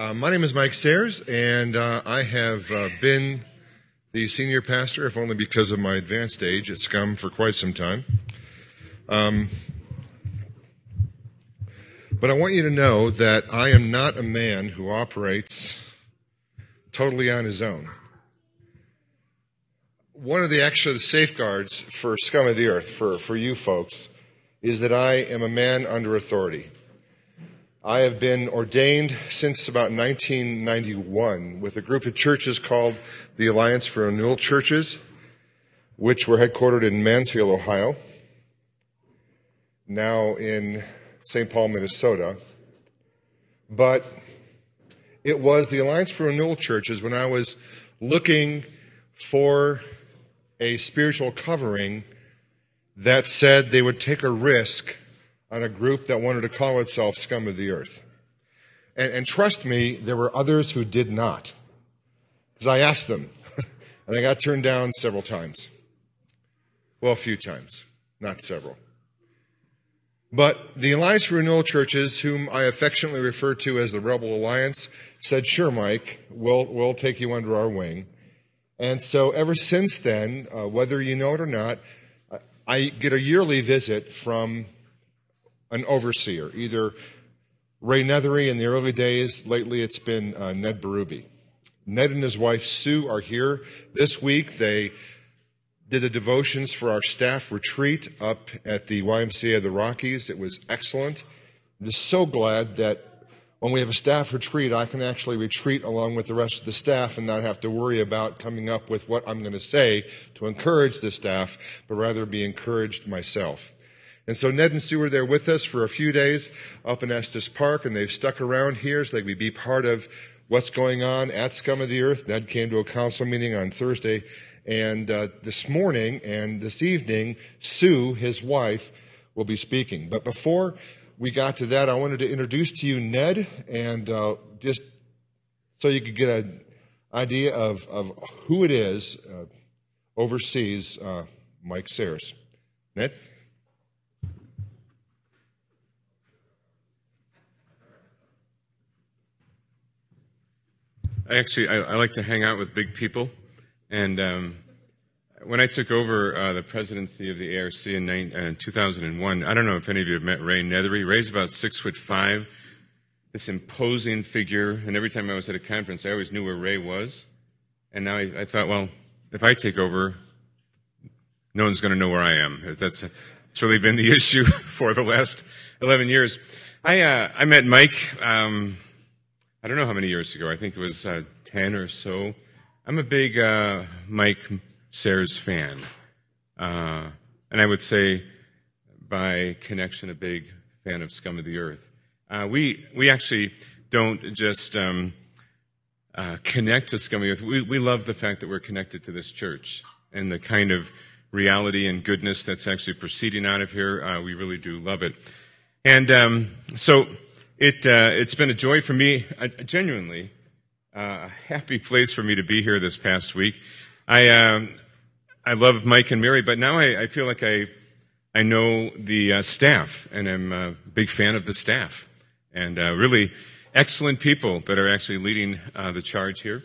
Uh, my name is Mike Sayers, and uh, I have uh, been the senior pastor, if only because of my advanced age, at Scum for quite some time. Um, but I want you to know that I am not a man who operates totally on his own. One of the actual safeguards for Scum of the Earth, for, for you folks, is that I am a man under authority. I have been ordained since about 1991 with a group of churches called the Alliance for Renewal Churches, which were headquartered in Mansfield, Ohio, now in St. Paul, Minnesota. But it was the Alliance for Renewal Churches when I was looking for a spiritual covering that said they would take a risk on a group that wanted to call itself scum of the earth. And, and trust me, there were others who did not. Because I asked them, and I got turned down several times. Well, a few times, not several. But the Alliance for Renewal Churches, whom I affectionately refer to as the Rebel Alliance, said, Sure, Mike, we'll, we'll take you under our wing. And so ever since then, uh, whether you know it or not, I get a yearly visit from an overseer, either Ray Nethery in the early days. Lately, it's been uh, Ned Berube. Ned and his wife Sue are here this week. They did the devotions for our staff retreat up at the YMCA of the Rockies. It was excellent. I'm just so glad that when we have a staff retreat, I can actually retreat along with the rest of the staff and not have to worry about coming up with what I'm going to say to encourage the staff, but rather be encouraged myself. And so Ned and Sue were there with us for a few days up in Estes Park, and they've stuck around here so they could be part of what's going on at Scum of the Earth. Ned came to a council meeting on Thursday, and uh, this morning and this evening, Sue, his wife, will be speaking. But before we got to that, I wanted to introduce to you Ned, and uh, just so you could get an idea of, of who it is uh, oversees uh, Mike Sayers. Ned? I actually I, I, like to hang out with big people, and um, when I took over uh, the presidency of the ARC in, uh, 2001, I don't know if any of you have met Ray Nethery. Ray's about six foot five, this imposing figure, and every time I was at a conference, I always knew where Ray was. And now I, I thought, well, if I take over, no one's going to know where I am. That's that's really been the issue for the last 11 years. I uh, I met Mike. Um, I don't know how many years ago. I think it was uh, 10 or so. I'm a big uh, Mike Sayers fan. Uh, and I would say, by connection, a big fan of Scum of the Earth. Uh, we, we actually don't just um, uh, connect to Scum of the Earth. We, we love the fact that we're connected to this church and the kind of reality and goodness that's actually proceeding out of here. Uh, we really do love it. And um, so, it, uh, it's been a joy for me, uh, genuinely, uh, a happy place for me to be here this past week. I, um, I love Mike and Mary, but now I, I feel like I, I know the uh, staff, and I'm a big fan of the staff, and uh, really excellent people that are actually leading uh, the charge here.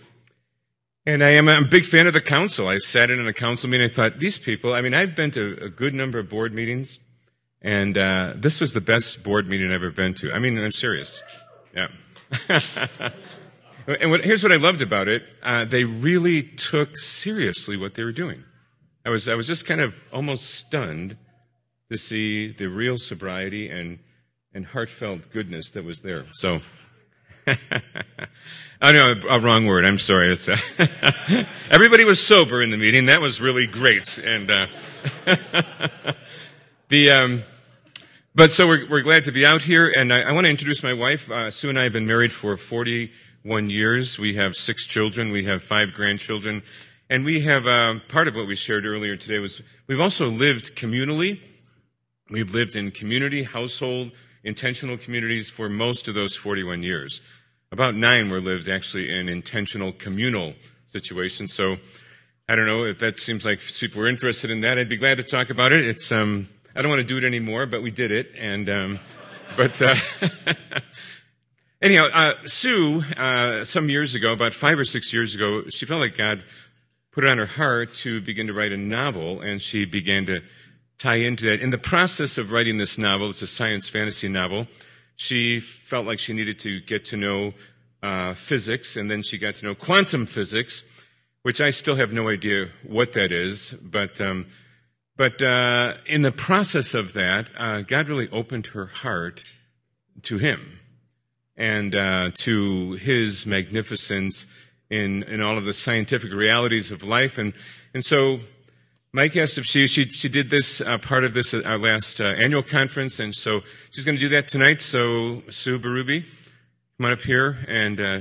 And I am a big fan of the council. I sat in a council meeting. I thought these people. I mean, I've been to a good number of board meetings. And uh, this was the best board meeting I've ever been to. I mean, I'm serious. Yeah. and what, here's what I loved about it: uh, they really took seriously what they were doing. I was I was just kind of almost stunned to see the real sobriety and and heartfelt goodness that was there. So. I know a wrong word. I'm sorry. Uh, everybody was sober in the meeting. That was really great. And uh, the um, but so we're, we're glad to be out here, and I, I want to introduce my wife. Uh, Sue and I have been married for 41 years. We have six children. We have five grandchildren. And we have, uh, part of what we shared earlier today was we've also lived communally. We've lived in community, household, intentional communities for most of those 41 years. About nine were lived actually in intentional communal situations. So I don't know if that seems like people are interested in that. I'd be glad to talk about it. It's, um, I don't want to do it anymore, but we did it. And, um, but, uh, anyhow, uh, Sue, uh, some years ago, about five or six years ago, she felt like God put it on her heart to begin to write a novel, and she began to tie into that. In the process of writing this novel, it's a science fantasy novel, she felt like she needed to get to know uh, physics, and then she got to know quantum physics, which I still have no idea what that is, but. Um, but uh, in the process of that, uh, God really opened her heart to Him and uh, to His magnificence in in all of the scientific realities of life. And and so, Mike asked if she she she did this uh, part of this our last uh, annual conference, and so she's going to do that tonight. So Sue Berube, come on up here and uh,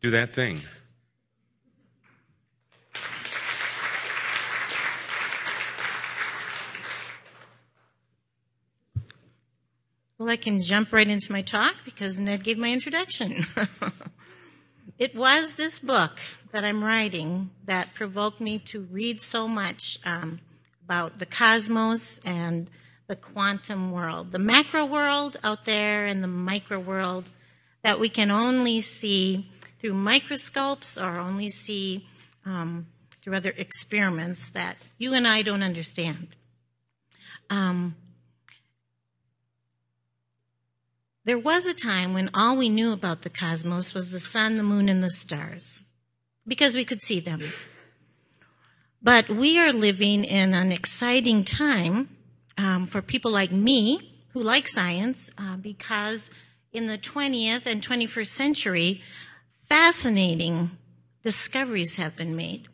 do that thing. Well, I can jump right into my talk because Ned gave my introduction. it was this book that I'm writing that provoked me to read so much um, about the cosmos and the quantum world, the macro world out there and the micro world that we can only see through microscopes or only see um, through other experiments that you and I don't understand. Um, There was a time when all we knew about the cosmos was the sun, the moon, and the stars, because we could see them. But we are living in an exciting time um, for people like me who like science, uh, because in the 20th and 21st century, fascinating discoveries have been made.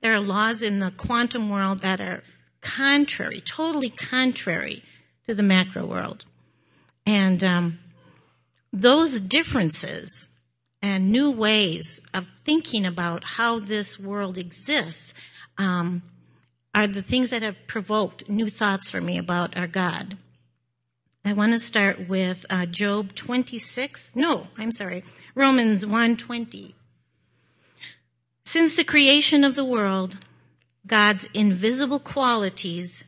There are laws in the quantum world that are contrary, totally contrary to the macro world. And um, those differences and new ways of thinking about how this world exists um, are the things that have provoked new thoughts for me about our God. I want to start with uh, Job 26. No, I'm sorry, Romans 1:20. Since the creation of the world, God's invisible qualities,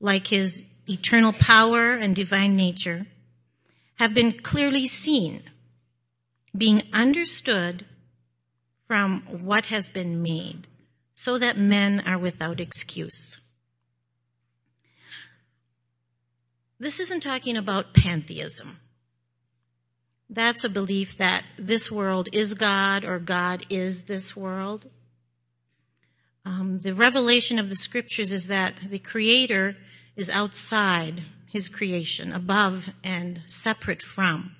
like his eternal power and divine nature, have been clearly seen, being understood from what has been made, so that men are without excuse. This isn't talking about pantheism. That's a belief that this world is God or God is this world. Um, the revelation of the scriptures is that the Creator is outside his creation, above and separate from.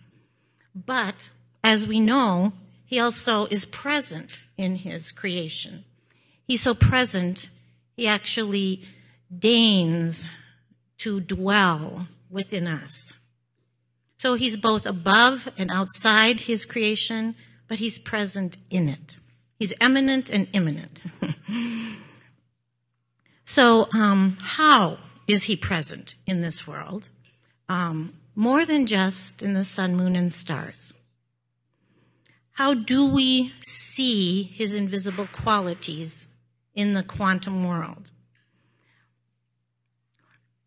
But, as we know, he also is present in his creation. He's so present, he actually deigns to dwell within us. So he's both above and outside his creation, but he's present in it. He's eminent and immanent. so, um, how is he present in this world, um, more than just in the sun, moon, and stars. How do we see his invisible qualities in the quantum world?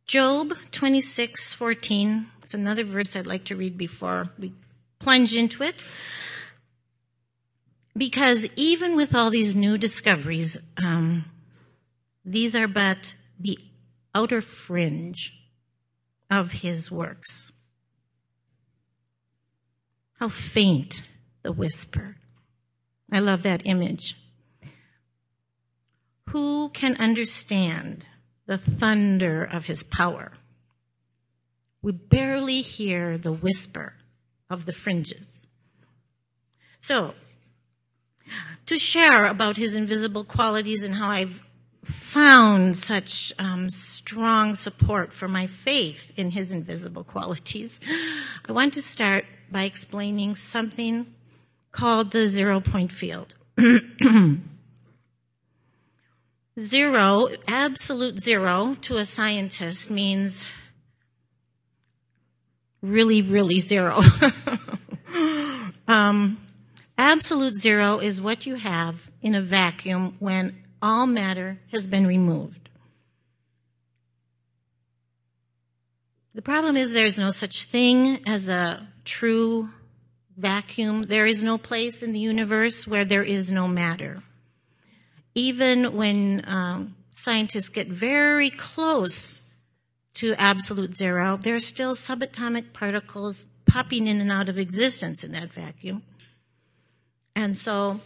Job 26:14. It's another verse I'd like to read before we plunge into it. Because even with all these new discoveries, um, these are but the outer fringe of his works. How faint the whisper. I love that image. Who can understand the thunder of his power? We barely hear the whisper of the fringes. So, to share about his invisible qualities and how I've found such um, strong support for my faith in his invisible qualities, I want to start by explaining something called the zero point field. zero, absolute zero to a scientist means really, really zero. um, absolute zero is what you have in a vacuum when all matter has been removed. The problem is there's no such thing as a true vacuum. There is no place in the universe where there is no matter. Even when um, scientists get very close to absolute zero, there are still subatomic particles popping in and out of existence in that vacuum. And so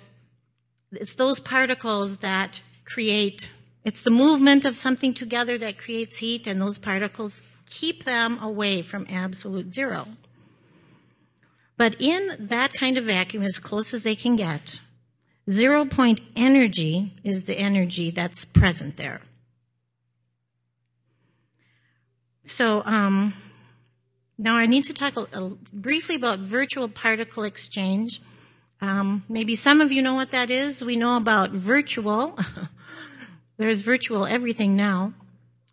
it's those particles that create, it's the movement of something together that creates heat, and those particles keep them away from absolute zero. But in that kind of vacuum, as close as they can get, zero point energy is the energy that's present there. So, um, now I need to talk a, a, briefly about virtual particle exchange. Um, maybe some of you know what that is. We know about virtual. There's virtual everything now.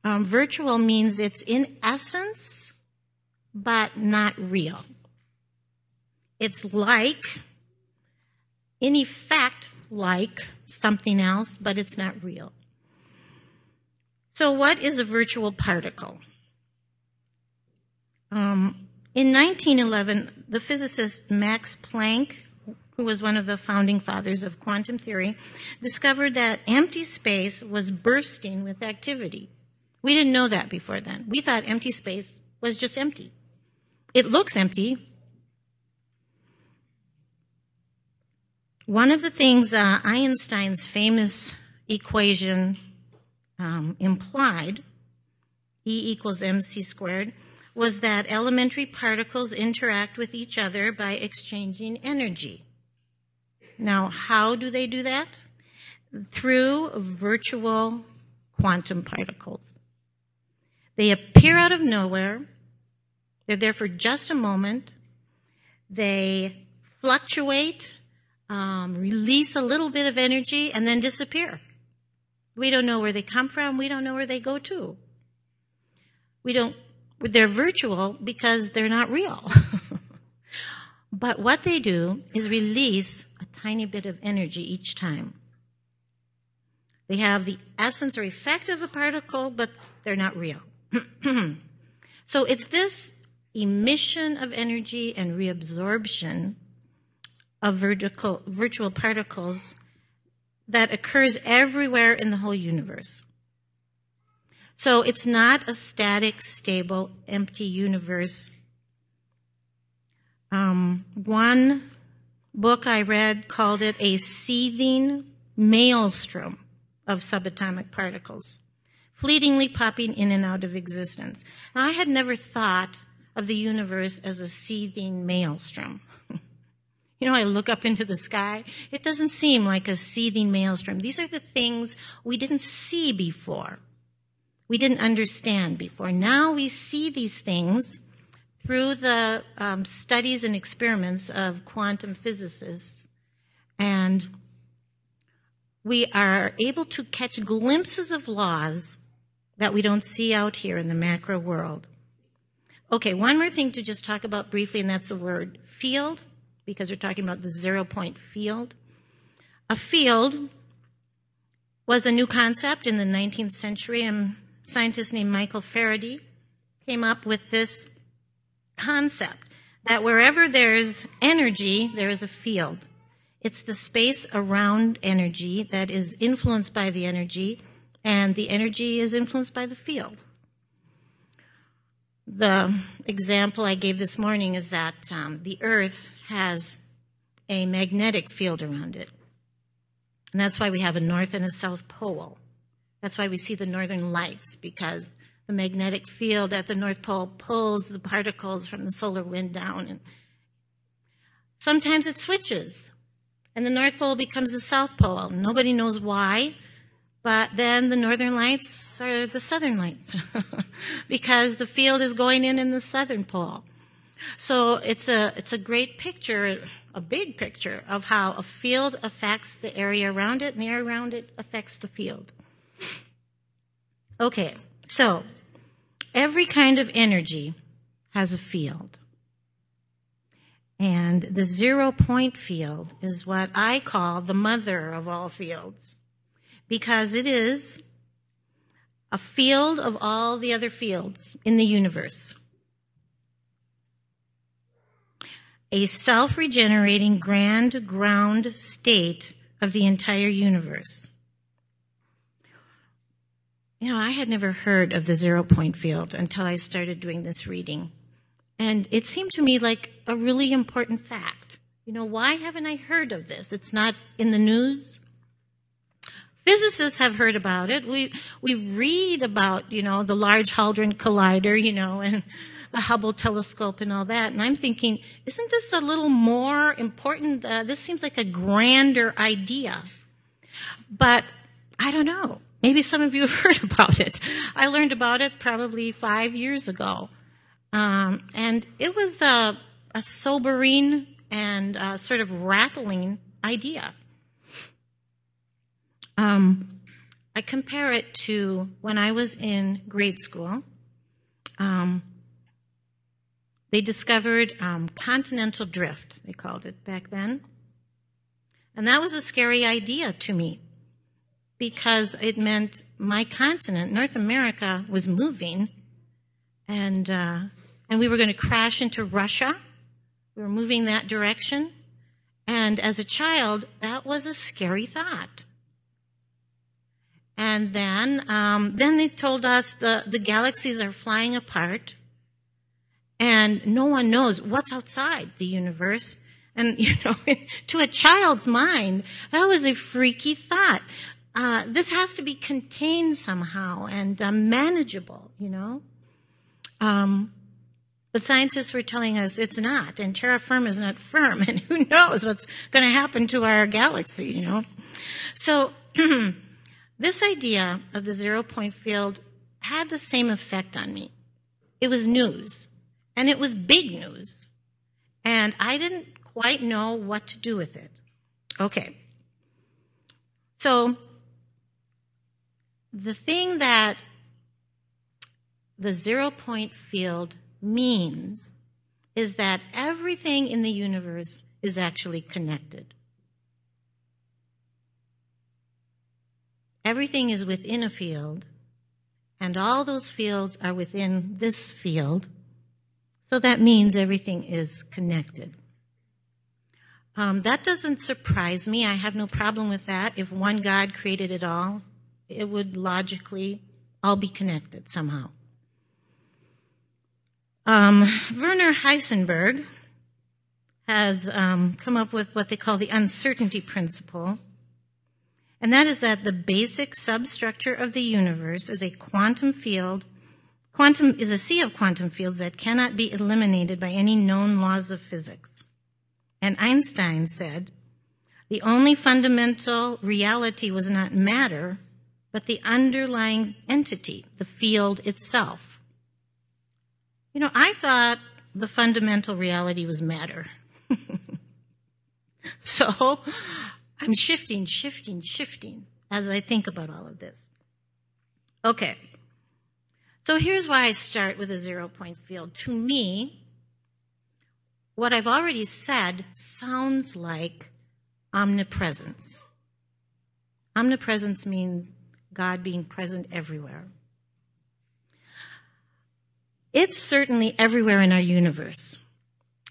Um, virtual means it's in essence, but not real. It's like, in effect, like something else, but it's not real. So, what is a virtual particle? Um, in 1911, the physicist Max Planck, who was one of the founding fathers of quantum theory, discovered that empty space was bursting with activity. We didn't know that before then. We thought empty space was just empty. It looks empty, One of the things uh, Einstein's famous equation um, implied, E equals mc squared, was that elementary particles interact with each other by exchanging energy. Now, how do they do that? Through virtual quantum particles. They appear out of nowhere. They're there for just a moment. They fluctuate um, release a little bit of energy, and then disappear. We don't know where they come from. We don't know where they go to. We don't, they're virtual because they're not real. but what they do is release tiny bit of energy each time. They have the essence or effect of a particle, but they're not real. so it's this emission of energy and reabsorption of vertical, virtual particles that occurs everywhere in the whole universe. So it's not a static, stable, empty universe. Um, one book I read called it a seething maelstrom of subatomic particles, fleetingly popping in and out of existence. I had never thought of the universe as a seething maelstrom. You know, I look up into the sky. It doesn't seem like a seething maelstrom. These are the things we didn't see before. We didn't understand before. Now we see these things through the um, studies and experiments of quantum physicists. And we are able to catch glimpses of laws that we don't see out here in the macro world. Okay, one more thing to just talk about briefly, and that's the word field because we're talking about the zero point field. A field was a new concept in the 19th century, and scientist named Michael Faraday came up with this concept that wherever there's energy, there is a field. It's the space around energy that is influenced by the energy, and the energy is influenced by the field. The example I gave this morning is that um, the Earth has a magnetic field around it. And that's why we have a north and a south pole. That's why we see the northern lights, because the magnetic field at the North Pole pulls the particles from the solar wind down. And sometimes it switches, and the North Pole becomes the South Pole. Nobody knows why, but then the northern lights are the southern lights, because the field is going in in the southern pole. So it's a, it's a great picture, a big picture of how a field affects the area around it and the area around it affects the field. Okay, so every kind of energy has a field. And the zero point field is what I call the mother of all fields because it is a field of all the other fields in the universe. a self regenerating grand ground state of the entire universe. You know, I had never heard of the zero point field until I started doing this reading. And it seemed to me like a really important fact. You know, why haven't I heard of this? It's not in the news. Physicists have heard about it. We, we read about, you know, the Large Hadron Collider, you know, and the Hubble telescope and all that. And I'm thinking, isn't this a little more important? Uh, this seems like a grander idea. But I don't know. Maybe some of you have heard about it. I learned about it probably five years ago. Um, and it was a, a sobering and uh, sort of rattling idea. Um, I compare it to when I was in grade school. Um, they discovered um, continental drift, they called it back then. And that was a scary idea to me because it meant my continent, North America, was moving and, uh, and we were going to crash into Russia we were moving that direction. And as a child, that was a scary thought. And then, um, then they told us the, the galaxies are flying apart and no one knows what's outside the universe. And, you know, to a child's mind, that was a freaky thought. Uh, this has to be contained somehow and uh, manageable, you know. Um, but scientists were telling us it's not, and terra firma is not firm, and who knows what's going to happen to our galaxy, you know? So, this idea of the zero point field had the same effect on me. It was news, and it was big news, and I didn't quite know what to do with it. Okay. So, the thing that the zero point field means is that everything in the universe is actually connected. Everything is within a field, and all those fields are within this field. So that means everything is connected. Um, that doesn't surprise me. I have no problem with that. If one God created it all, it would logically all be connected somehow. Um, Werner Heisenberg has um, come up with what they call the uncertainty principle, and that is that the basic substructure of the universe is a quantum field. Quantum is a sea of quantum fields that cannot be eliminated by any known laws of physics. And Einstein said, the only fundamental reality was not matter, but the underlying entity, the field itself. You know, I thought the fundamental reality was matter. so I'm shifting, shifting, shifting as I think about all of this. Okay. So here's why I start with a zero point field. To me, what I've already said sounds like omnipresence. Omnipresence means God being present everywhere. It's certainly everywhere in our universe.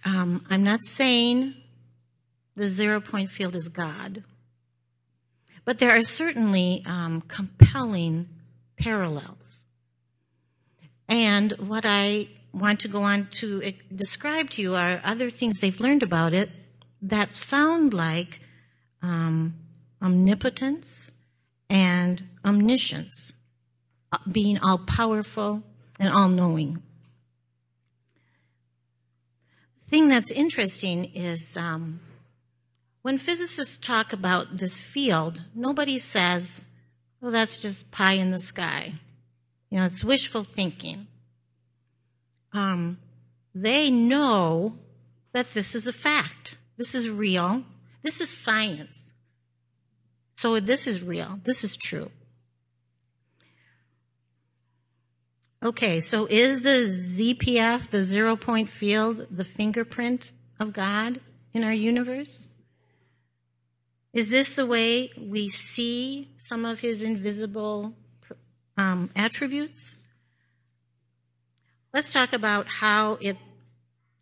Um, I'm not saying the zero point field is God, but there are certainly um, compelling parallels. And what I want to go on to describe to you are other things they've learned about it that sound like um, omnipotence and omniscience, uh, being all powerful and all knowing The thing that's interesting is um, when physicists talk about this field, nobody says, well, that's just pie in the sky. You know, it's wishful thinking. Um, they know that this is a fact. This is real. This is science. So this is real. This is true. Okay, so is the ZPF, the zero point field, the fingerprint of God in our universe? Is this the way we see some of his invisible um, attributes? Let's talk about how it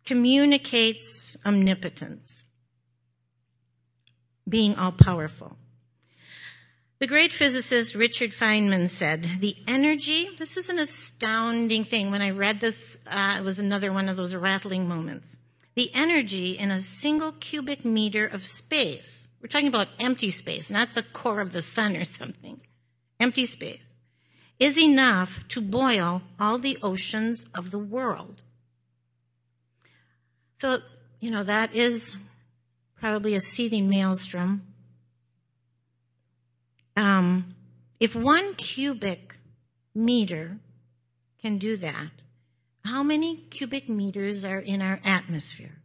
communicates omnipotence, being all powerful. The great physicist Richard Feynman said, the energy, this is an astounding thing. When I read this, uh, it was another one of those rattling moments. The energy in a single cubic meter of space, we're talking about empty space, not the core of the sun or something, empty space, is enough to boil all the oceans of the world. So, you know, that is probably a seething maelstrom um, if one cubic meter can do that, how many cubic meters are in our atmosphere?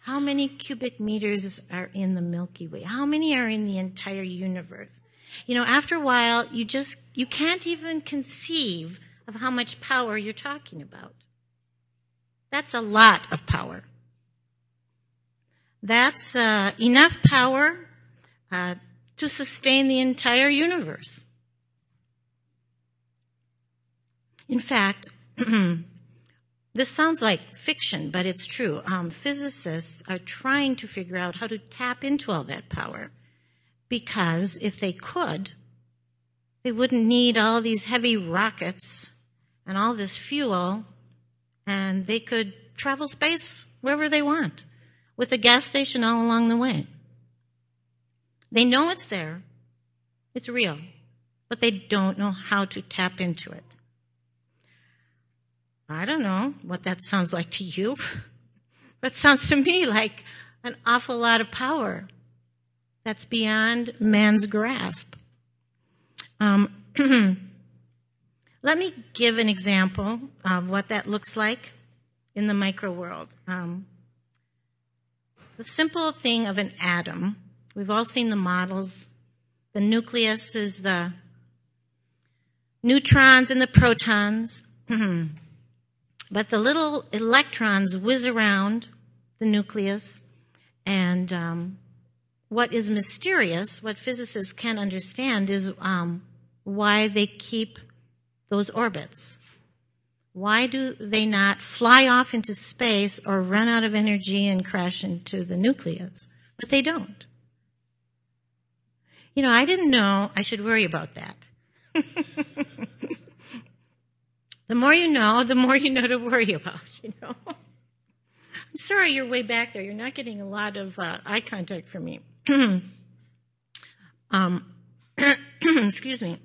How many cubic meters are in the Milky Way? How many are in the entire universe? You know, after a while, you just, you can't even conceive of how much power you're talking about. That's a lot of power. That's uh, enough power uh, to sustain the entire universe. In fact, this sounds like fiction, but it's true. Um, physicists are trying to figure out how to tap into all that power because if they could, they wouldn't need all these heavy rockets and all this fuel, and they could travel space wherever they want with a gas station all along the way. They know it's there, it's real, but they don't know how to tap into it. I don't know what that sounds like to you. that sounds to me like an awful lot of power that's beyond man's grasp. Um, let me give an example of what that looks like in the micro world. Um, the simple thing of an atom We've all seen the models. The nucleus is the neutrons and the protons. but the little electrons whiz around the nucleus. And um, what is mysterious, what physicists can't understand, is um, why they keep those orbits. Why do they not fly off into space or run out of energy and crash into the nucleus? But they don't. You know, I didn't know I should worry about that. the more you know, the more you know to worry about, you know. I'm sorry you're way back there. You're not getting a lot of uh, eye contact from me. um, excuse me.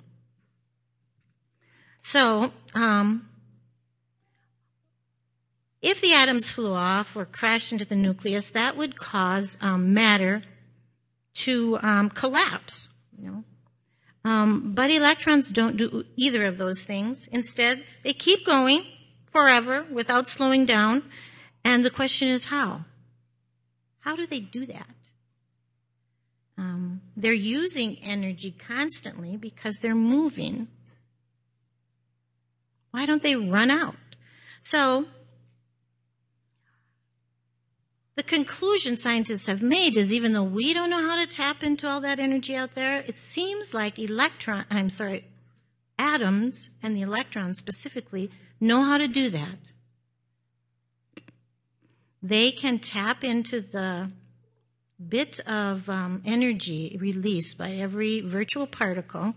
So, um, if the atoms flew off or crashed into the nucleus, that would cause um, matter to um, collapse. You know? Um, but electrons don't do either of those things. Instead, they keep going forever without slowing down. And the question is how? How do they do that? Um, they're using energy constantly because they're moving. Why don't they run out? So the conclusion scientists have made is even though we don't know how to tap into all that energy out there, it seems like electron, I'm sorry, atoms and the electrons specifically know how to do that. They can tap into the bit of um, energy released by every virtual particle.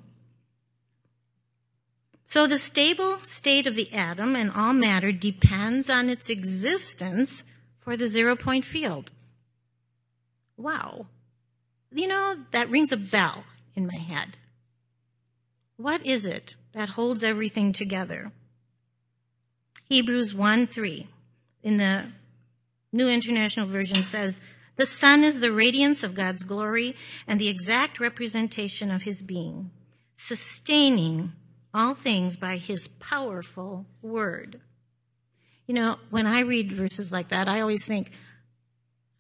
So the stable state of the atom and all matter depends on its existence for the zero point field. Wow. You know, that rings a bell in my head. What is it that holds everything together? Hebrews 1 3 in the New International Version says, The sun is the radiance of God's glory and the exact representation of his being, sustaining all things by his powerful word. You know, when I read verses like that, I always think,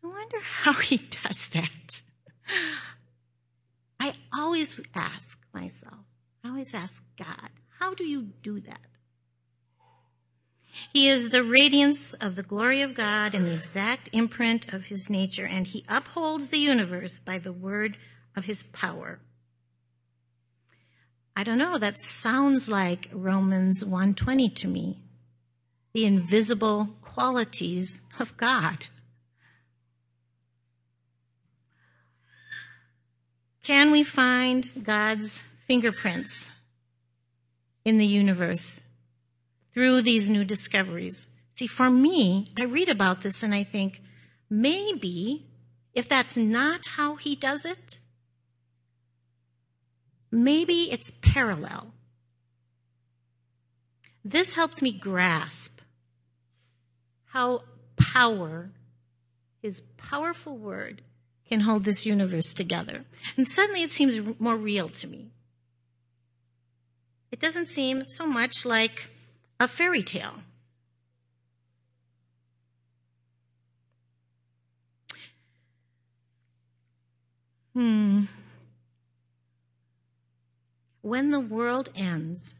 I wonder how he does that. I always ask myself, I always ask God, how do you do that? He is the radiance of the glory of God and the exact imprint of his nature, and he upholds the universe by the word of his power. I don't know, that sounds like Romans 120 to me the invisible qualities of God. Can we find God's fingerprints in the universe through these new discoveries? See, for me, I read about this and I think maybe if that's not how he does it, maybe it's parallel. This helps me grasp how power, his powerful word, can hold this universe together. And suddenly it seems more real to me. It doesn't seem so much like a fairy tale. Hmm. When the world ends,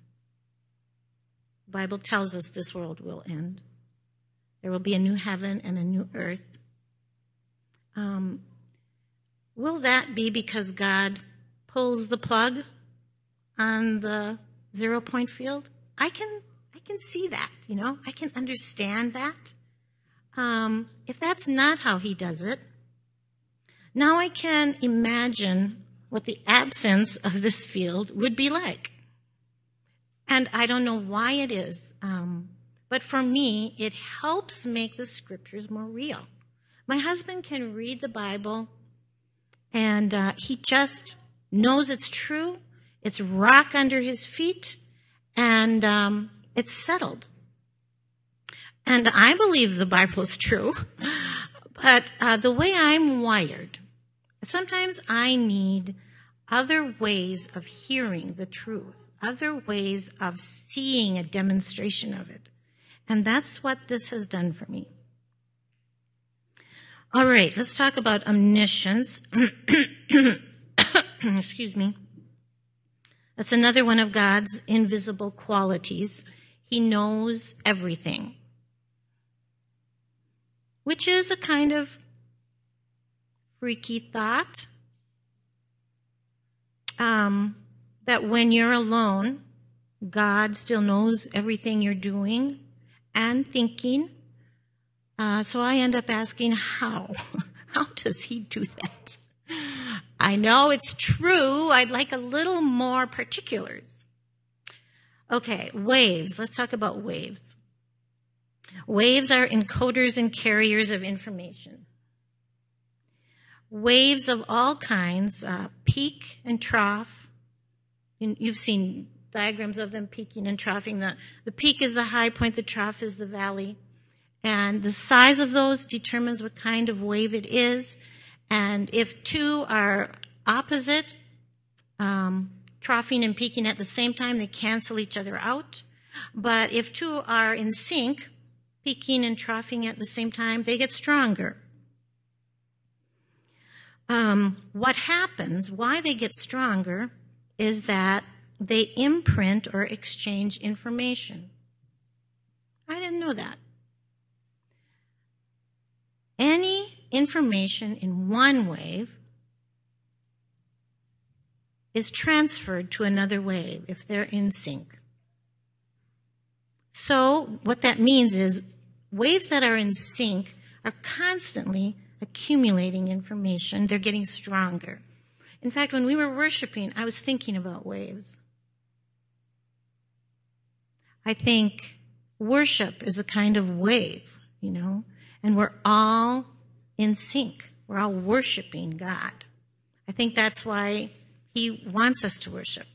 the Bible tells us this world will end. There will be a new heaven and a new earth. Um, will that be because God pulls the plug on the zero point field? I can I can see that, you know, I can understand that. Um, if that's not how He does it, now I can imagine what the absence of this field would be like. And I don't know why it is, um, but for me, it helps make the scriptures more real. My husband can read the Bible and uh, he just knows it's true. It's rock under his feet and um, it's settled. And I believe the Bible is true. But uh, the way I'm wired, sometimes I need other ways of hearing the truth, other ways of seeing a demonstration of it. And that's what this has done for me. All right, let's talk about omniscience. Excuse me. That's another one of God's invisible qualities. He knows everything which is a kind of freaky thought. Um, that when you're alone, God still knows everything you're doing and thinking. Uh, so I end up asking, how? How does he do that? I know it's true. I'd like a little more particulars. Okay, waves. Let's talk about waves. Waves are encoders and carriers of information. Waves of all kinds, uh, peak and trough. You've seen diagrams of them peaking and troughing. The, the peak is the high point, the trough is the valley. And the size of those determines what kind of wave it is. And if two are opposite, um, troughing and peaking at the same time, they cancel each other out. But if two are in sync, peaking and troughing at the same time, they get stronger. Um, what happens, why they get stronger, is that they imprint or exchange information. I didn't know that. Any information in one wave is transferred to another wave if they're in sync. So, what that means is waves that are in sync are constantly accumulating information. They're getting stronger. In fact, when we were worshiping, I was thinking about waves. I think worship is a kind of wave, you know, and we're all in sync. We're all worshiping God. I think that's why He wants us to worship.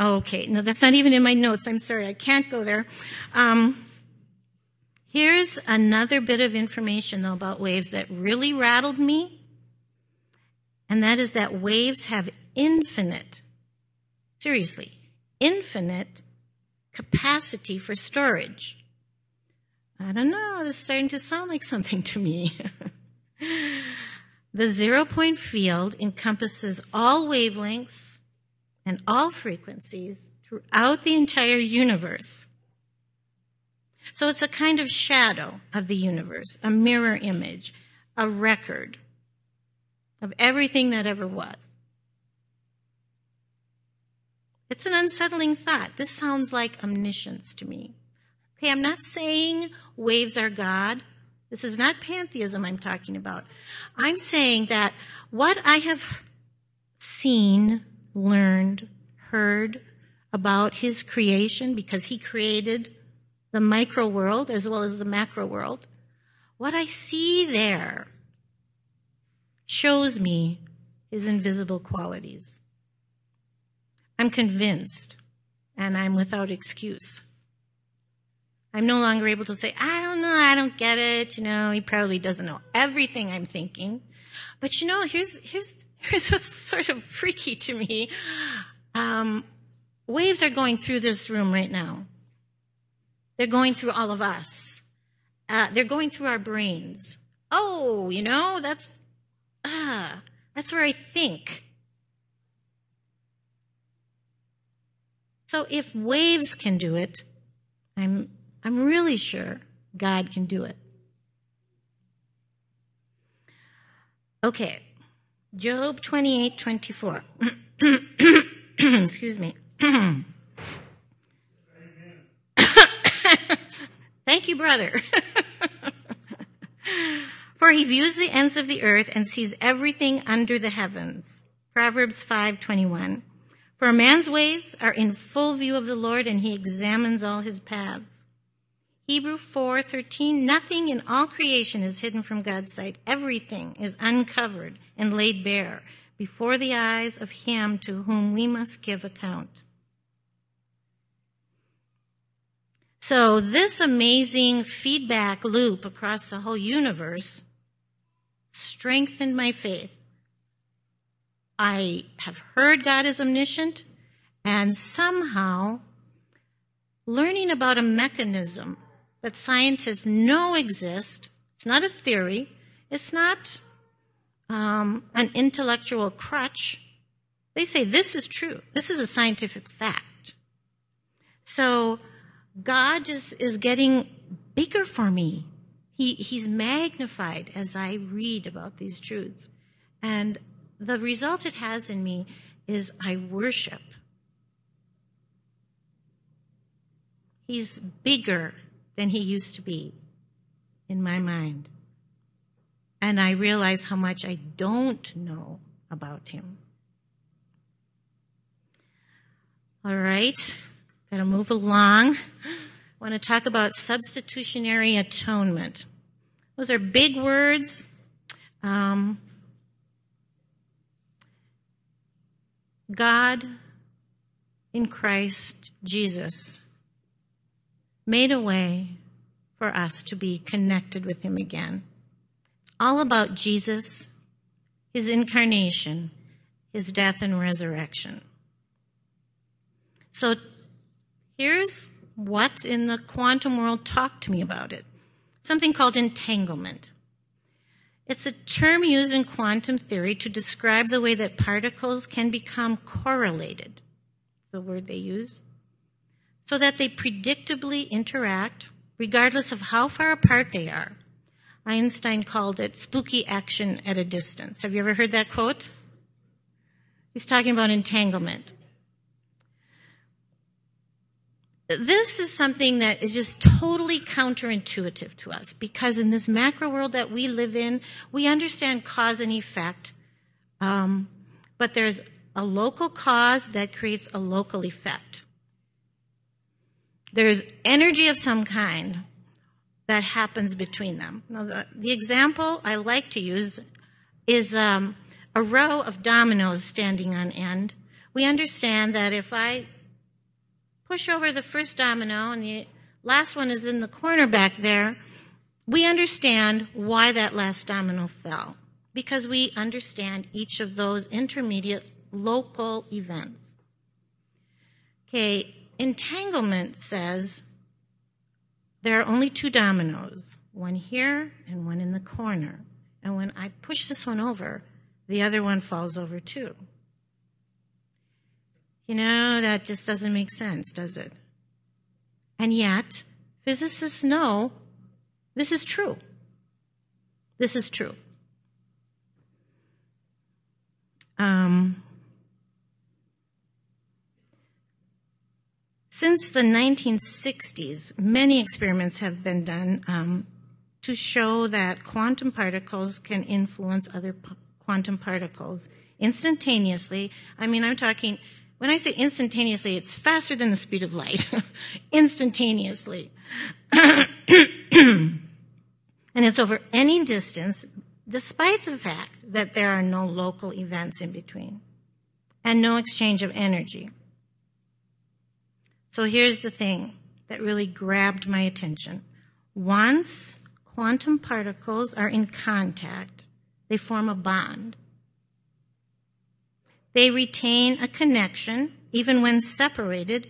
Okay, no, that's not even in my notes. I'm sorry, I can't go there. Um, here's another bit of information, though, about waves that really rattled me, and that is that waves have infinite, seriously, infinite capacity for storage. I don't know, this is starting to sound like something to me. the zero point field encompasses all wavelengths and all frequencies throughout the entire universe. So it's a kind of shadow of the universe, a mirror image, a record of everything that ever was. It's an unsettling thought. This sounds like omniscience to me. Okay, I'm not saying waves are God. This is not pantheism I'm talking about. I'm saying that what I have seen, learned, heard about his creation, because he created the micro world as well as the macro world, what I see there shows me his invisible qualities. I'm convinced, and I'm without excuse. I'm no longer able to say, I don't know, I don't get it. You know, he probably doesn't know everything I'm thinking. But you know, here's, here's, here's what's sort of freaky to me. Um, waves are going through this room right now. They're going through all of us. Uh, they're going through our brains. Oh, you know, that's, ah, that's where I think. So if waves can do it, I'm I'm really sure God can do it. Okay, Job 28 24. Excuse me. Thank you, brother. For he views the ends of the earth and sees everything under the heavens. Proverbs 5:21. For a man's ways are in full view of the Lord and he examines all his paths. Hebrew 4:13 Nothing in all creation is hidden from God's sight. Everything is uncovered and laid bare before the eyes of him to whom we must give account. So this amazing feedback loop across the whole universe strengthened my faith. I have heard God is omniscient and somehow learning about a mechanism that scientists know exist. It's not a theory. It's not um, an intellectual crutch. They say this is true. This is a scientific fact. So God just is getting bigger for me. He, he's magnified as I read about these truths. And the result it has in me is I worship. He's bigger than he used to be in my mind. And I realize how much I don't know about him. All right, gotta move along. I want to talk about substitutionary atonement. Those are big words. Um, God in Christ Jesus made a way for us to be connected with Him again. All about Jesus, His incarnation, His death and resurrection. So here's what in the quantum world talk to me about it. Something called entanglement. It's a term used in quantum theory to describe the way that particles can become correlated. The word they use so that they predictably interact regardless of how far apart they are. Einstein called it spooky action at a distance. Have you ever heard that quote? He's talking about entanglement. This is something that is just totally counterintuitive to us because in this macro world that we live in, we understand cause and effect, um, but there's a local cause that creates a local effect there's energy of some kind that happens between them. Now, the, the example I like to use is um, a row of dominoes standing on end. We understand that if I push over the first domino and the last one is in the corner back there, we understand why that last domino fell because we understand each of those intermediate local events. Okay, Entanglement says there are only two dominoes, one here and one in the corner. And when I push this one over, the other one falls over too. You know, that just doesn't make sense, does it? And yet, physicists know this is true. This is true. Um, Since the 1960s, many experiments have been done um, to show that quantum particles can influence other p- quantum particles instantaneously. I mean, I'm talking, when I say instantaneously, it's faster than the speed of light. instantaneously. and it's over any distance, despite the fact that there are no local events in between and no exchange of energy. So here's the thing that really grabbed my attention. Once quantum particles are in contact, they form a bond. They retain a connection even when separated,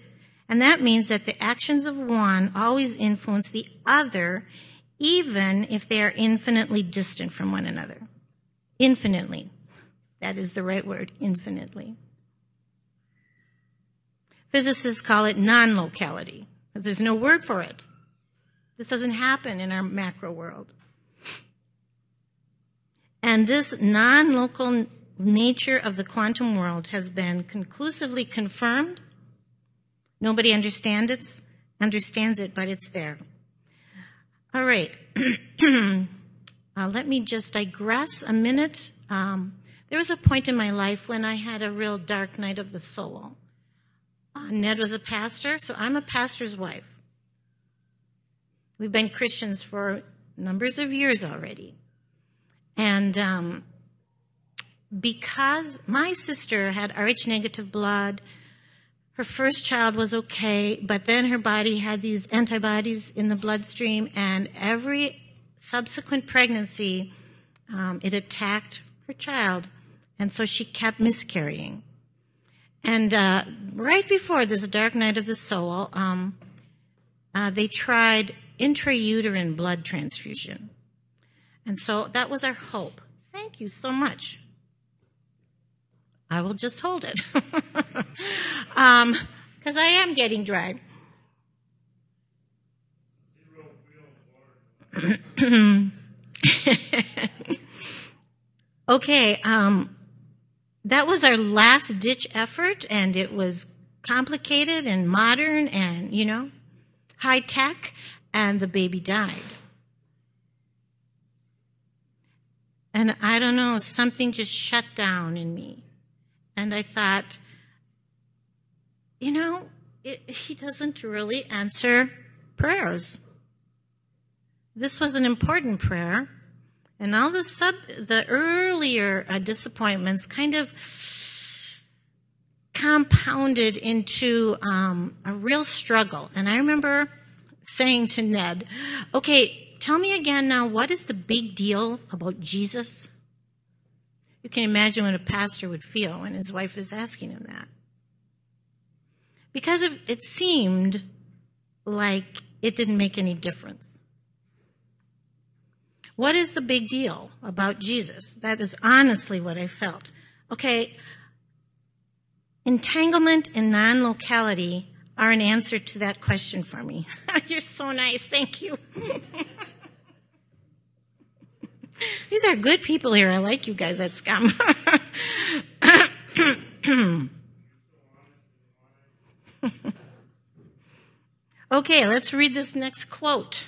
and that means that the actions of one always influence the other, even if they are infinitely distant from one another. Infinitely. That is the right word, infinitely. Physicists call it non locality, because there's no word for it. This doesn't happen in our macro world. And this non local nature of the quantum world has been conclusively confirmed. Nobody understands it, understands it, but it's there. All right. uh, let me just digress a minute. Um, there was a point in my life when I had a real dark night of the soul. Uh, Ned was a pastor, so I'm a pastor's wife. We've been Christians for numbers of years already. And um, because my sister had Rh negative blood, her first child was okay, but then her body had these antibodies in the bloodstream, and every subsequent pregnancy, um, it attacked her child, and so she kept miscarrying. And uh, right before this dark night of the soul, um, uh, they tried intrauterine blood transfusion. And so that was our hope. Thank you so much. I will just hold it. Because um, I am getting dry. okay, um, that was our last ditch effort, and it was complicated and modern and, you know, high tech, and the baby died. And I don't know, something just shut down in me. And I thought, you know, it, he doesn't really answer prayers. This was an important prayer. And all the sub, the earlier uh, disappointments kind of compounded into um, a real struggle. And I remember saying to Ned, okay, tell me again now, what is the big deal about Jesus? You can imagine what a pastor would feel when his wife is asking him that. Because it seemed like it didn't make any difference. What is the big deal about Jesus? That is honestly what I felt. Okay, entanglement and non locality are an answer to that question for me. You're so nice. Thank you. These are good people here. I like you guys at SCUM. okay, let's read this next quote.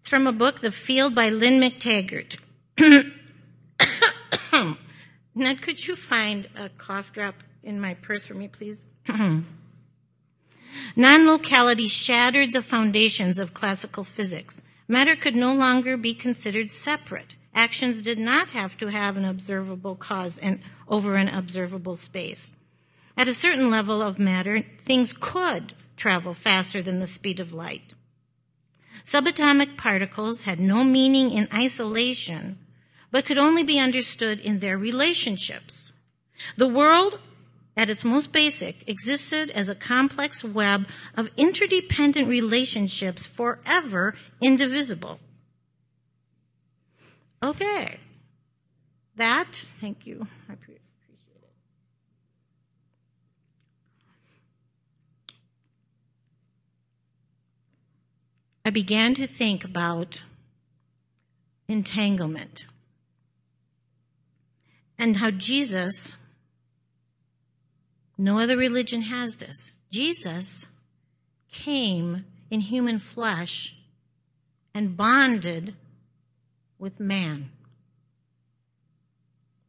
It's from a book, The Field by Lynne McTaggart. Ned, could you find a cough drop in my purse for me, please? Non locality shattered the foundations of classical physics. Matter could no longer be considered separate. Actions did not have to have an observable cause and over an observable space. At a certain level of matter, things could travel faster than the speed of light. Subatomic particles had no meaning in isolation, but could only be understood in their relationships. The world, at its most basic, existed as a complex web of interdependent relationships forever indivisible. Okay. That, thank you. I appreciate it. I began to think about entanglement and how Jesus, no other religion has this, Jesus came in human flesh and bonded with man.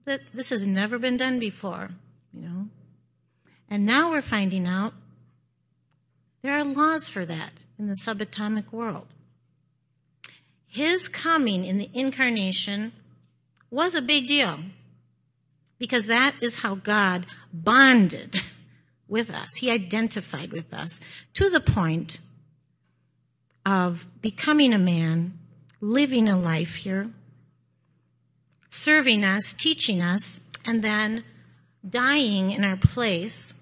That this has never been done before, you know. And now we're finding out there are laws for that in the subatomic world. His coming in the incarnation was a big deal because that is how God bonded with us. He identified with us to the point of becoming a man, living a life here, serving us, teaching us, and then dying in our place,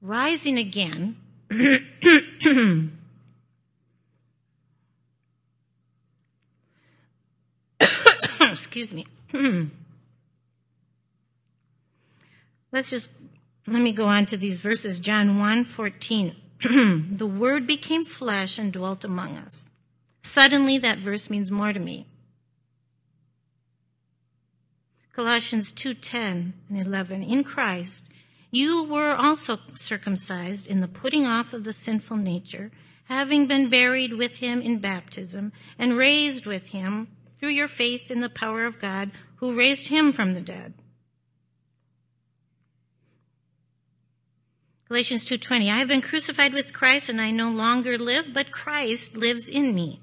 rising again. Excuse me. Let's just let me go on to these verses. John 1 14. the word became flesh and dwelt among us. Suddenly, that verse means more to me. Colossians 2:10 and 11 In Christ you were also circumcised in the putting off of the sinful nature having been buried with him in baptism and raised with him through your faith in the power of God who raised him from the dead Galatians 2:20 I have been crucified with Christ and I no longer live but Christ lives in me.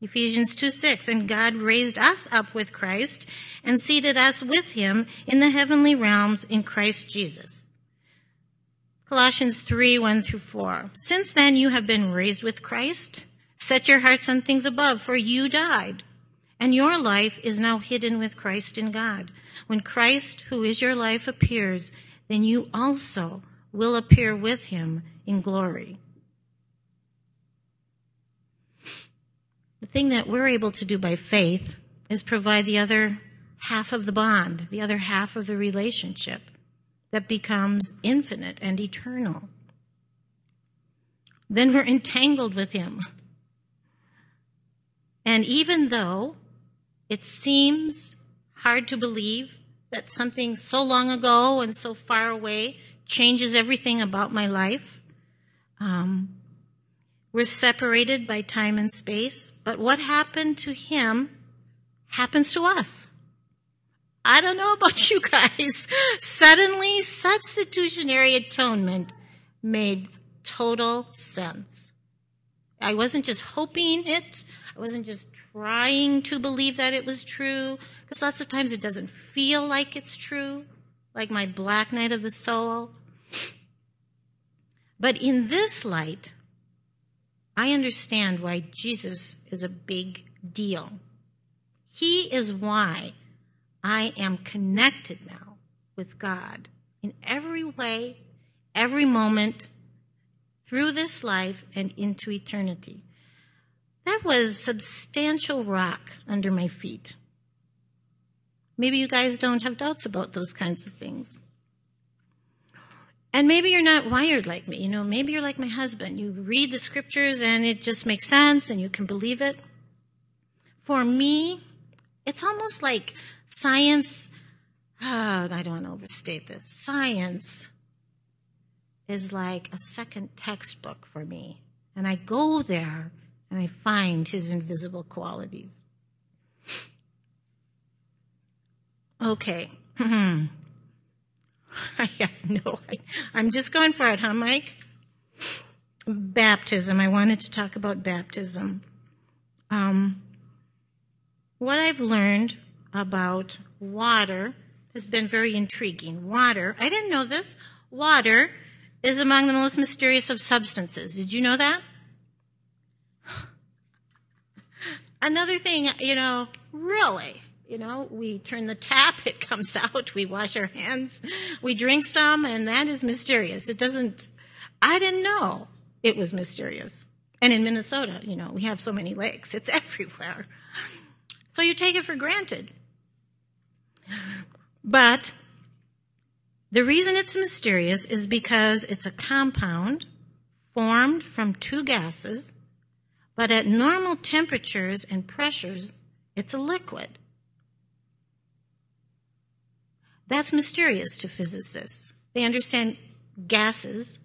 Ephesians 2:6 and God raised us up with Christ and seated us with him in the heavenly realms in Christ Jesus. Colossians 3 1 through 4. Since then you have been raised with Christ. Set your hearts on things above, for you died, and your life is now hidden with Christ in God. When Christ, who is your life, appears, then you also will appear with him in glory. The thing that we're able to do by faith is provide the other half of the bond, the other half of the relationship that becomes infinite and eternal. Then we're entangled with him. And even though it seems hard to believe that something so long ago and so far away changes everything about my life. Um, we're separated by time and space, but what happened to him happens to us. I don't know about you guys. Suddenly, substitutionary atonement made total sense. I wasn't just hoping it. I wasn't just trying to believe that it was true, because lots of times it doesn't feel like it's true like my black night of the soul. But in this light, I understand why Jesus is a big deal. He is why I am connected now with God in every way, every moment, through this life and into eternity. That was substantial rock under my feet. Maybe you guys don't have doubts about those kinds of things. And maybe you're not wired like me. You know, maybe you're like my husband. You read the scriptures and it just makes sense and you can believe it. For me, it's almost like science. Oh, I don't want to overstate this. Science is like a second textbook for me. And I go there and I find his invisible qualities. Okay. I have no idea. I'm just going for it, huh, Mike? Baptism. I wanted to talk about baptism. Um, what I've learned about water has been very intriguing. Water, I didn't know this. Water is among the most mysterious of substances. Did you know that? Another thing, you know, really, you know, we turn the tap, it comes out, we wash our hands, we drink some, and that is mysterious. It doesn't, I didn't know it was mysterious. And in Minnesota, you know, we have so many lakes, it's everywhere. So you take it for granted. But the reason it's mysterious is because it's a compound formed from two gases, but at normal temperatures and pressures, it's a liquid. That's mysterious to physicists. They understand gases,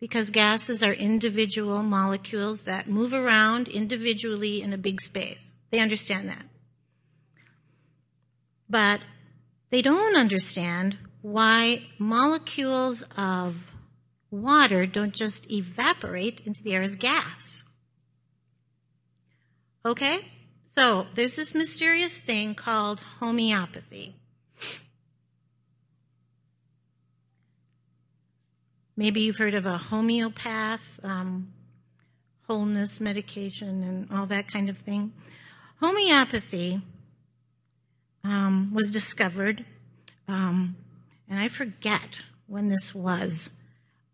because gases are individual molecules that move around individually in a big space. They understand that. But they don't understand why molecules of water don't just evaporate into the air as gas. Okay? So there's this mysterious thing called homeopathy. Maybe you've heard of a homeopath, um, wholeness medication, and all that kind of thing. Homeopathy um, was discovered, um, and I forget when this was.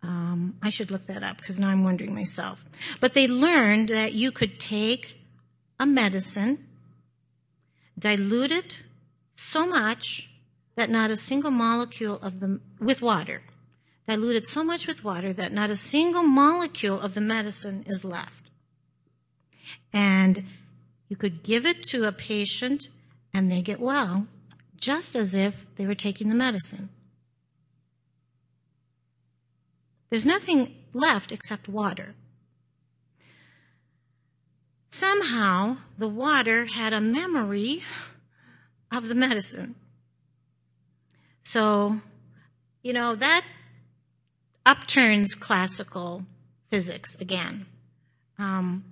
Um, I should look that up because now I'm wondering myself. But they learned that you could take a medicine, dilute it so much that not a single molecule of the with water diluted so much with water that not a single molecule of the medicine is left. And you could give it to a patient and they get well, just as if they were taking the medicine. There's nothing left except water. Somehow, the water had a memory of the medicine. So, you know, that upturns classical physics again. Um,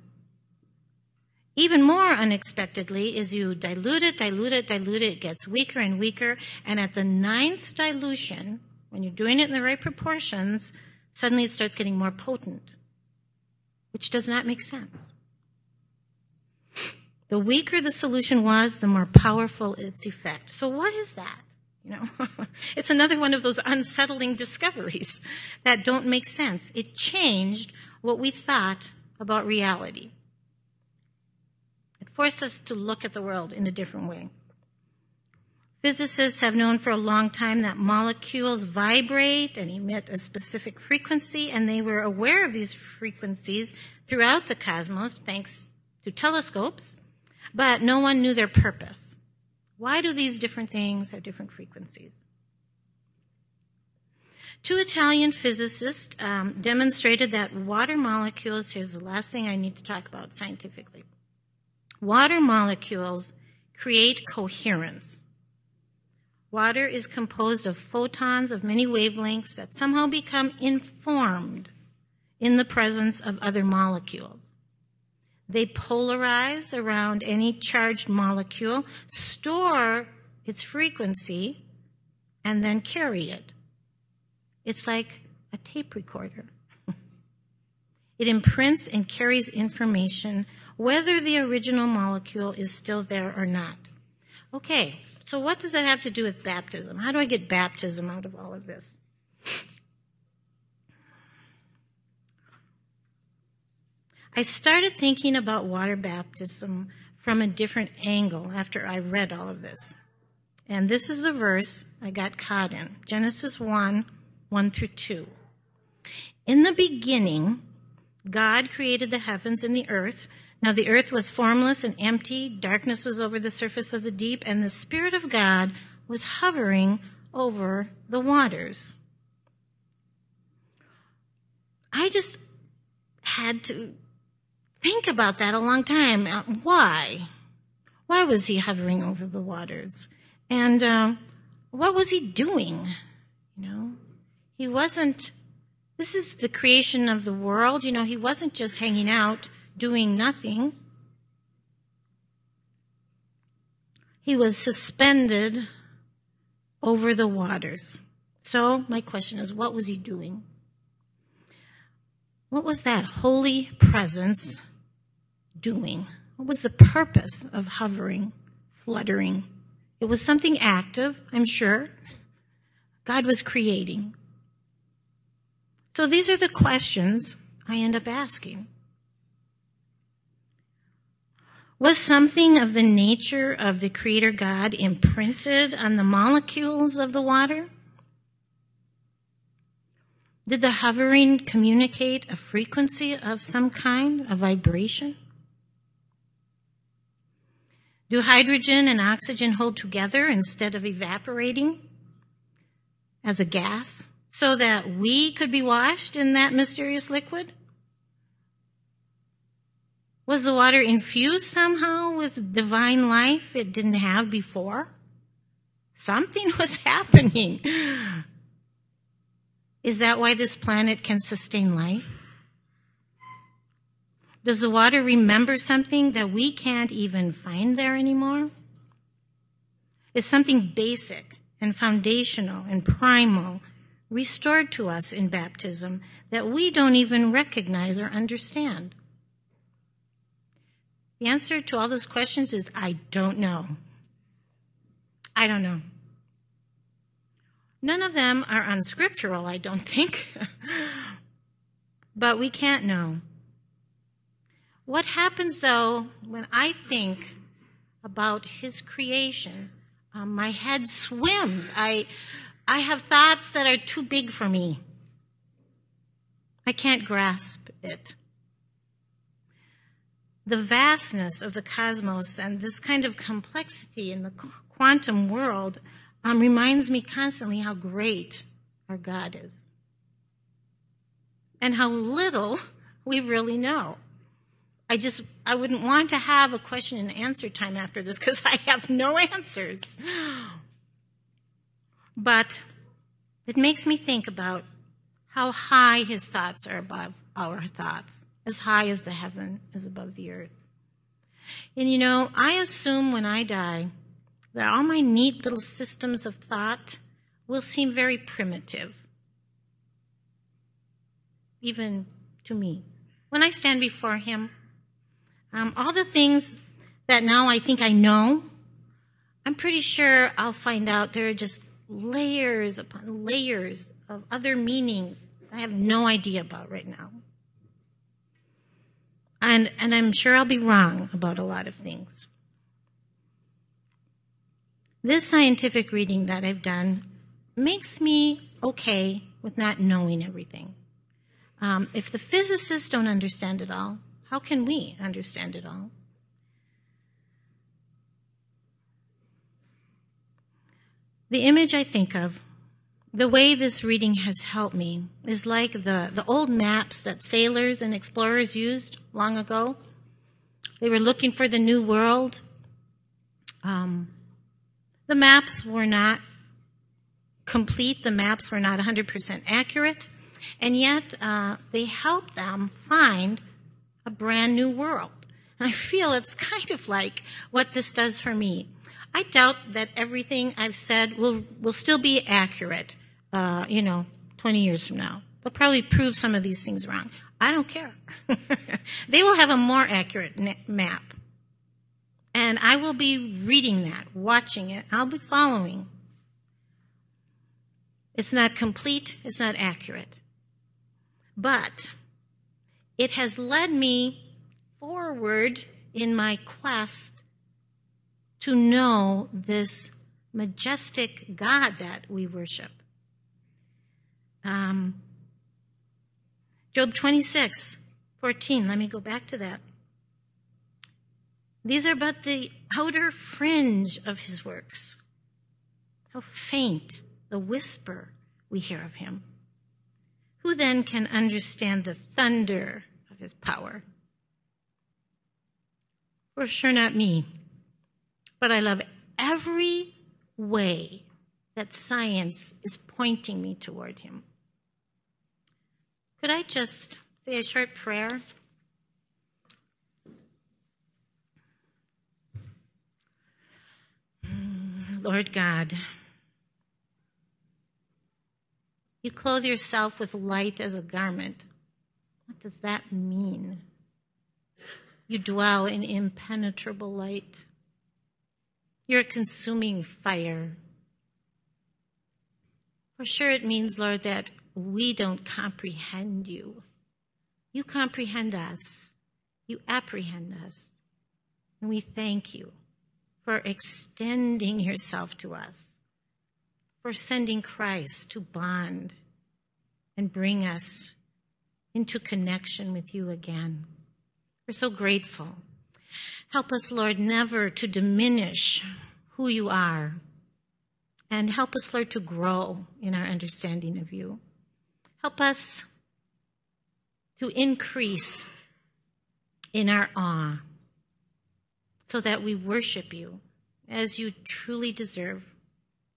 even more unexpectedly is you dilute it, dilute it, dilute it, it gets weaker and weaker, and at the ninth dilution, when you're doing it in the right proportions, suddenly it starts getting more potent, which does not make sense. The weaker the solution was, the more powerful its effect. So what is that? You know, it's another one of those unsettling discoveries that don't make sense. It changed what we thought about reality. It forced us to look at the world in a different way. Physicists have known for a long time that molecules vibrate and emit a specific frequency, and they were aware of these frequencies throughout the cosmos thanks to telescopes, but no one knew their purpose. Why do these different things have different frequencies? Two Italian physicists um, demonstrated that water molecules, here's the last thing I need to talk about scientifically. Water molecules create coherence. Water is composed of photons of many wavelengths that somehow become informed in the presence of other molecules. They polarize around any charged molecule, store its frequency, and then carry it. It's like a tape recorder. it imprints and carries information whether the original molecule is still there or not. Okay, so what does that have to do with baptism? How do I get baptism out of all of this? I started thinking about water baptism from a different angle after I read all of this. And this is the verse I got caught in Genesis 1 1 through 2. In the beginning, God created the heavens and the earth. Now the earth was formless and empty, darkness was over the surface of the deep, and the Spirit of God was hovering over the waters. I just had to think about that a long time. Uh, why? Why was he hovering over the waters? And uh, what was he doing? You know, he wasn't. This is the creation of the world. You know, he wasn't just hanging out doing nothing. He was suspended over the waters. So, my question is what was he doing? What was that holy presence doing? What was the purpose of hovering, fluttering? It was something active, I'm sure. God was creating. So these are the questions I end up asking. Was something of the nature of the Creator God imprinted on the molecules of the water? Did the hovering communicate a frequency of some kind, a vibration? Do hydrogen and oxygen hold together instead of evaporating as a gas, so that we could be washed in that mysterious liquid? Was the water infused somehow with divine life it didn't have before? Something was happening. Is that why this planet can sustain life? Does the water remember something that we can't even find there anymore? Is something basic and foundational and primal restored to us in baptism that we don't even recognize or understand? The answer to all those questions is I don't know. I don't know. None of them are unscriptural, I don't think. but we can't know. What happens though when I think about his creation? Um, my head swims. I, I have thoughts that are too big for me. I can't grasp it. The vastness of the cosmos and this kind of complexity in the quantum world um, reminds me constantly how great our God is and how little we really know. I just, I wouldn't want to have a question and answer time after this because I have no answers. But it makes me think about how high his thoughts are above our thoughts, as high as the heaven is above the earth. And you know, I assume when I die that all my neat little systems of thought will seem very primitive, even to me. When I stand before him, um, all the things that now I think I know, I'm pretty sure I'll find out there are just layers upon layers of other meanings I have no idea about right now. And, and I'm sure I'll be wrong about a lot of things. This scientific reading that I've done makes me okay with not knowing everything. Um, if the physicists don't understand it all, how can we understand it all? The image I think of, the way this reading has helped me, is like the, the old maps that sailors and explorers used long ago. They were looking for the new world. Um, the maps were not complete, the maps were not 100% accurate, and yet uh, they helped them find a brand new world. And I feel it's kind of like what this does for me. I doubt that everything I've said will, will still be accurate, uh, you know, 20 years from now. They'll probably prove some of these things wrong. I don't care. they will have a more accurate map. And I will be reading that, watching it. I'll be following. It's not complete, it's not accurate. But it has led me forward in my quest to know this majestic God that we worship. Um, Job 26, 14. Let me go back to that. These are but the outer fringe of his works. How faint the whisper we hear of him. Who then can understand the thunder of his power? For sure not me. But I love every way that science is pointing me toward him. Could I just say a short prayer? Mm, Lord God, You clothe yourself with light as a garment. What does that mean? You dwell in impenetrable light. You're a consuming fire. For sure, it means, Lord, that we don't comprehend you. You comprehend us. You apprehend us. And we thank you for extending yourself to us for sending Christ to bond and bring us into connection with you again. We're so grateful. Help us, Lord, never to diminish who you are And help us, Lord, to grow in our understanding of you. Help us to increase in our awe so that we worship you as you truly deserve.